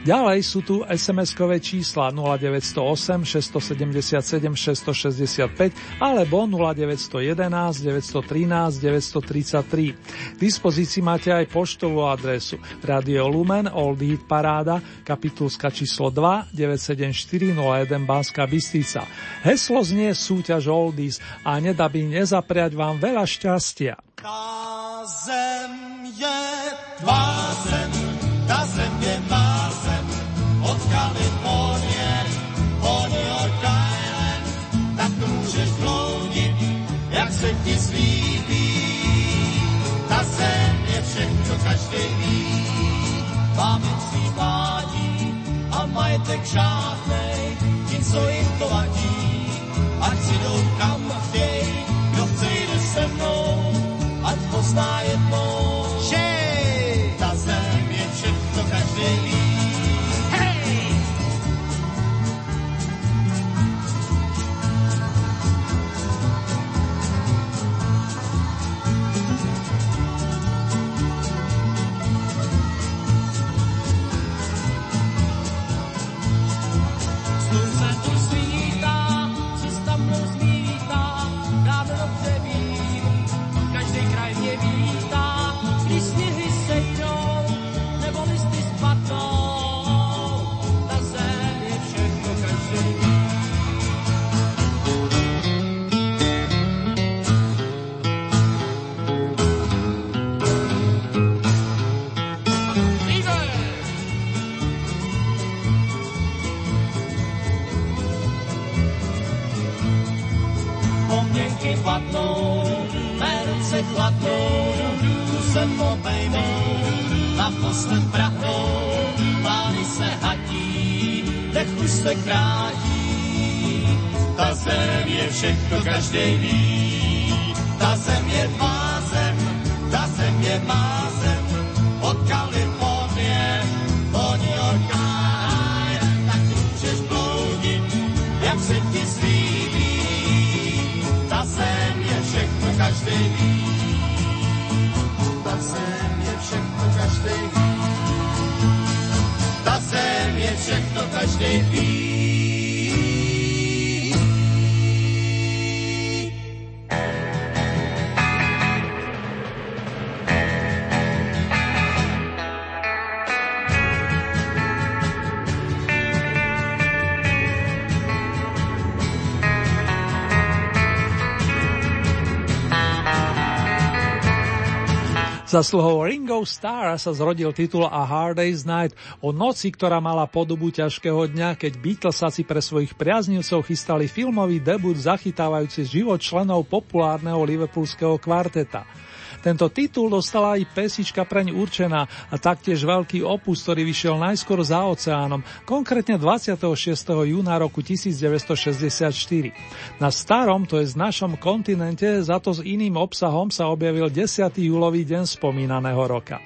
Speaker 4: Ďalej sú tu SMS-kové čísla 0908 677 665 alebo 0911 913 933. K dispozícii máte aj poštovú adresu Radio Lumen Old Hit Paráda, kapitulska číslo 2 97401 Banská Bystrica. Heslo znie súťaž Oldies a nedá by nezapriať vám veľa šťastia.
Speaker 11: Tá zem je tvá zem, tá zem je má zem, od Kalifornie po New York Island, tak tu môžeš bloudit, jak se ti zlíbí. Tá zem je všechno, každý ví, máme tři a majetek žádnej, co jim to vadí, ať si jdou kam chtěj, kdo chce jde se mnou, ať pozná jednou, každý ví. Ta zem je má zem, ta zem je má zem, od Kalifornie po New York tak můžeš bloudit, jak se ti zlíbí. Ta zem je všechno, každý ví. Ta zem je všechno, každý ví. Ta zem je všechno, každý ví.
Speaker 4: Zasluhou Ringo Starr sa zrodil titul A Hard Day's Night o noci, ktorá mala podobu ťažkého dňa, keď Beatlesaci pre svojich priaznivcov chystali filmový debut zachytávajúci život členov populárneho liverpoolského kvarteta. Tento titul dostala aj pesička preň určená a taktiež veľký opus, ktorý vyšiel najskôr za oceánom, konkrétne 26. júna roku 1964. Na starom, to je z našom kontinente, za to s iným obsahom sa objavil 10. júlový deň spomínaného roka.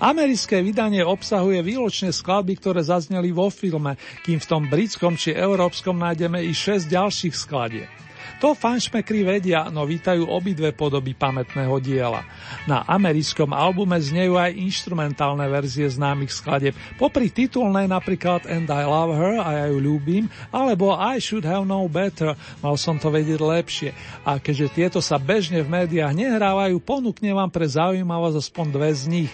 Speaker 4: Americké vydanie obsahuje výločné skladby, ktoré zazneli vo filme, kým v tom britskom či európskom nájdeme i 6 ďalších skladieb.
Speaker 16: To fanšmekry vedia, no vítajú obidve podoby pamätného diela. Na americkom albume znejú aj instrumentálne verzie známych skladeb, popri titulnej napríklad And I Love Her a ja ju ľúbim, alebo I Should Have Known Better, mal som to vedieť lepšie. A keďže tieto sa bežne v médiách nehrávajú, ponúknem vám pre zaujímavosť aspoň dve z nich.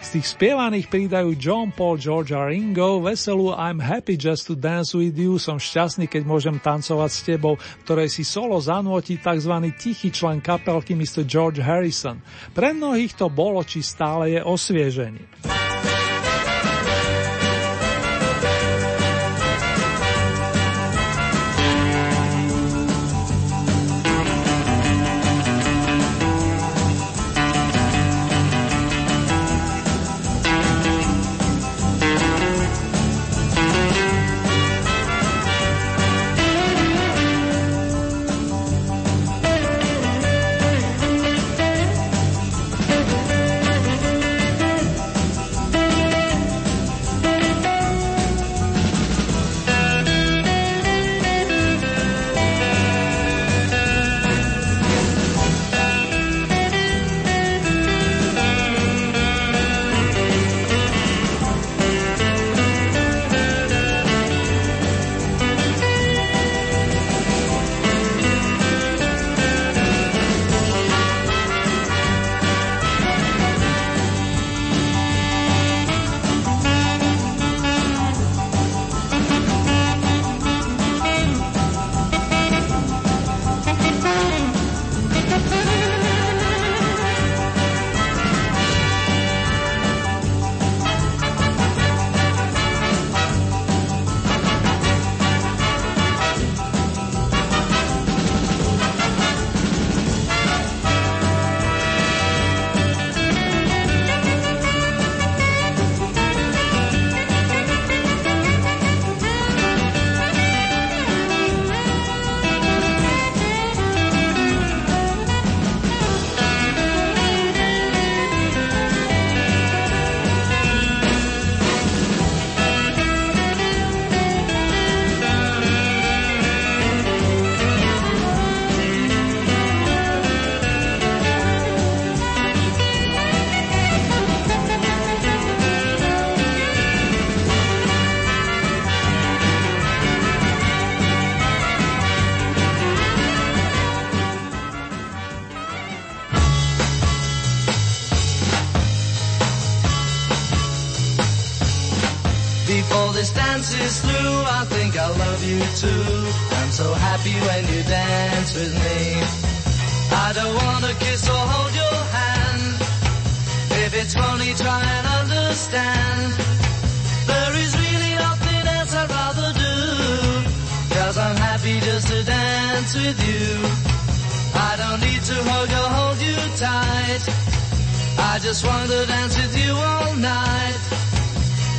Speaker 16: Z tých spievaných pridajú John Paul, George a Ringo, veselú I'm happy just to dance with you, som šťastný, keď môžem tancovať s tebou, ktorej si solo zanúti tzv. tichý člen kapelky Mr. George Harrison. Pre mnohých to bolo, či stále je osvieženie.
Speaker 17: just
Speaker 16: want to dance with you all night.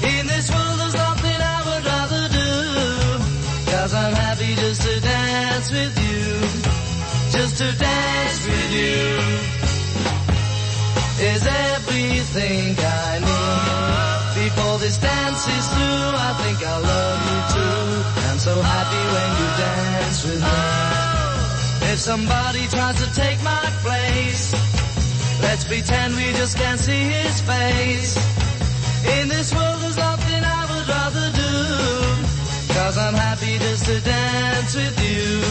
Speaker 16: In this world there's nothing I would rather do. Cause I'm happy just to dance with you. Just to dance with you. Is everything I need. Before this dance is through, I think I love you too. I'm so happy when you dance with me. If somebody tries to take my place, Pretend we just can't see his face. In this world there's nothing I would rather do. Cause I'm happy just to dance with you.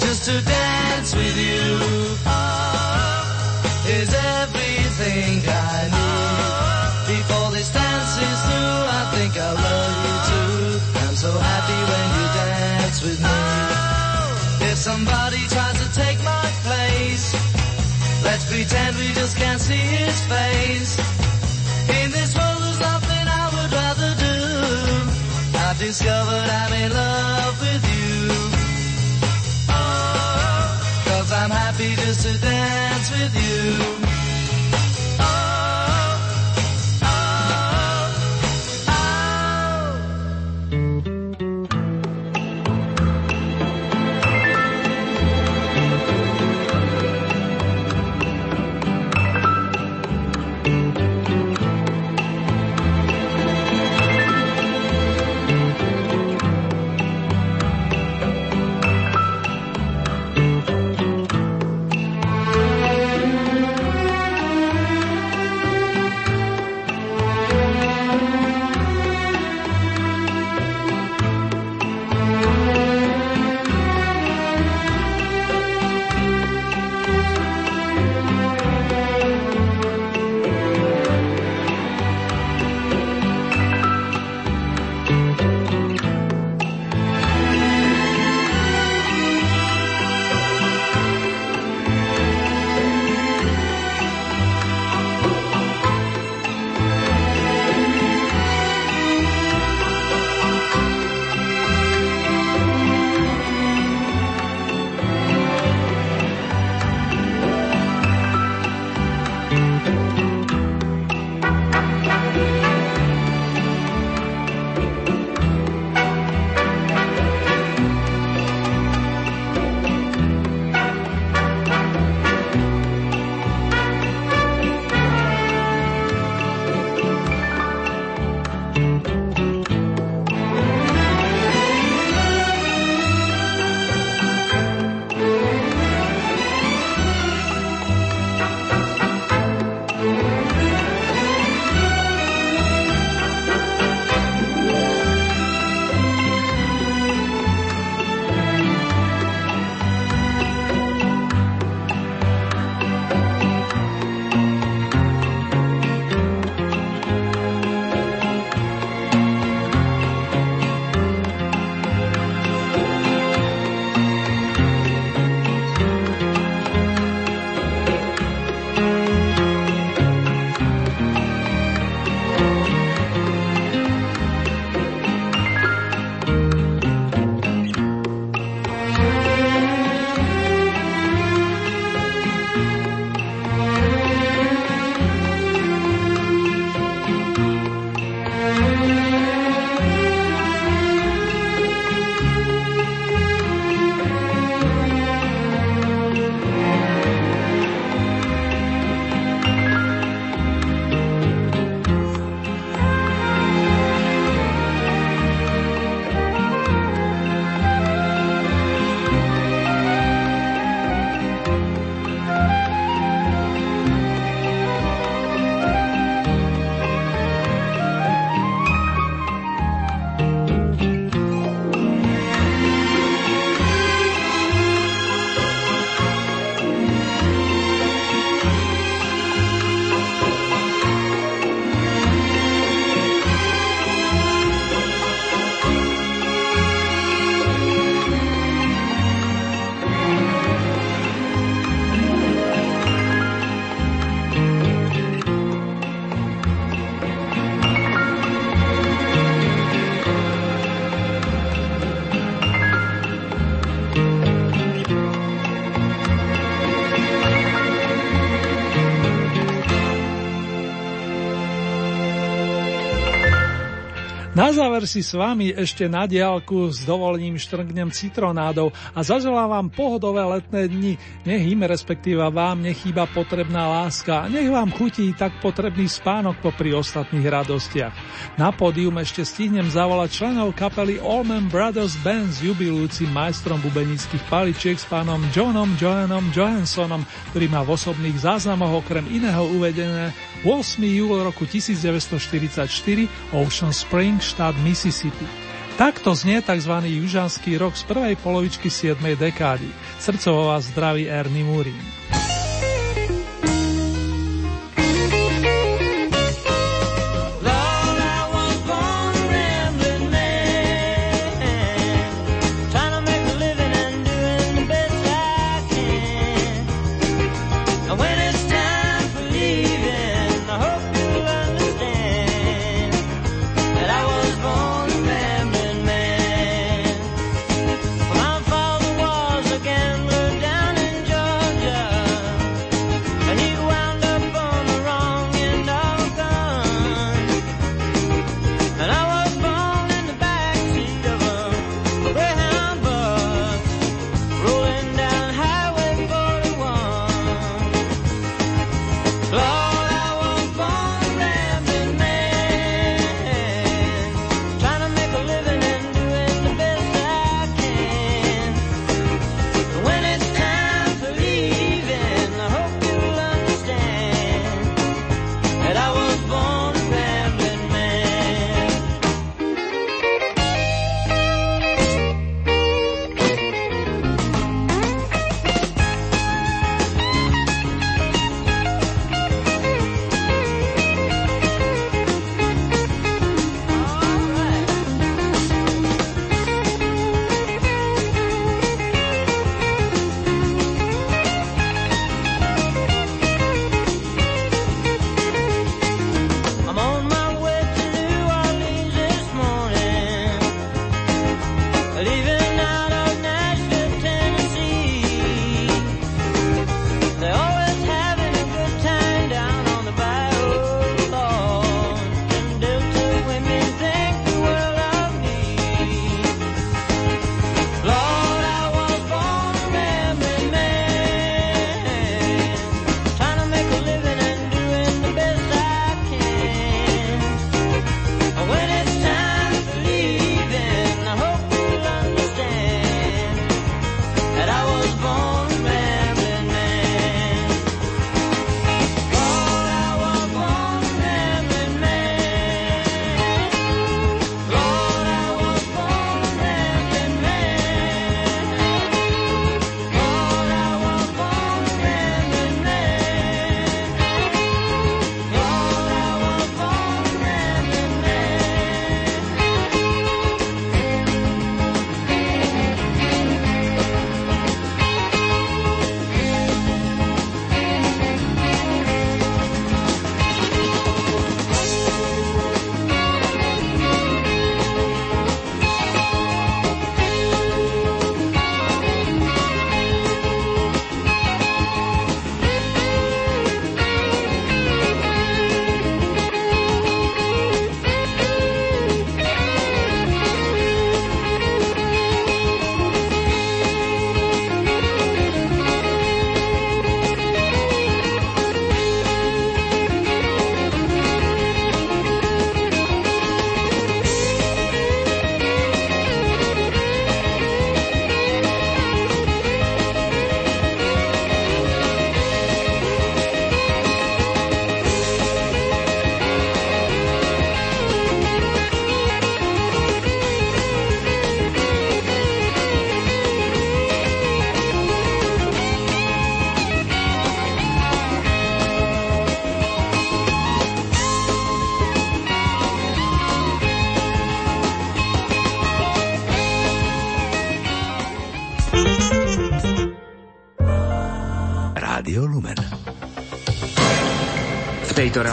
Speaker 16: Just to dance with you. Oh, is everything I need. Before this dance is through, I think I'll love you too. I'm so happy when you dance with me. If somebody tries to take my pretend we just can't see his face. In this world there's nothing I would rather do. I've discovered I'm in love with you. Oh, cause I'm happy just to dance with you.
Speaker 17: Záver si s vami ešte na diálku s dovolením štrngnem citronádov a zaželám vám pohodové letné dni. Nech im, respektíve vám, nechýba potrebná láska a nech vám chutí tak potrebný spánok popri ostatných radostiach. Na pódium ešte stihnem zavolať členov kapely Allman Brothers Band s jubilujúcim majstrom bubenických paličiek s pánom Johnom Johanom Johanssonom, ktorý má v osobných záznamoch okrem iného uvedené 8. júl roku 1944 Ocean Springs štát Mississippi. Takto znie tzv. južanský rok z prvej polovičky 7. dekády. Srdcovo vás zdraví Ernie Murin.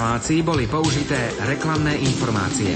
Speaker 2: Relácii boli použité reklamné informácie.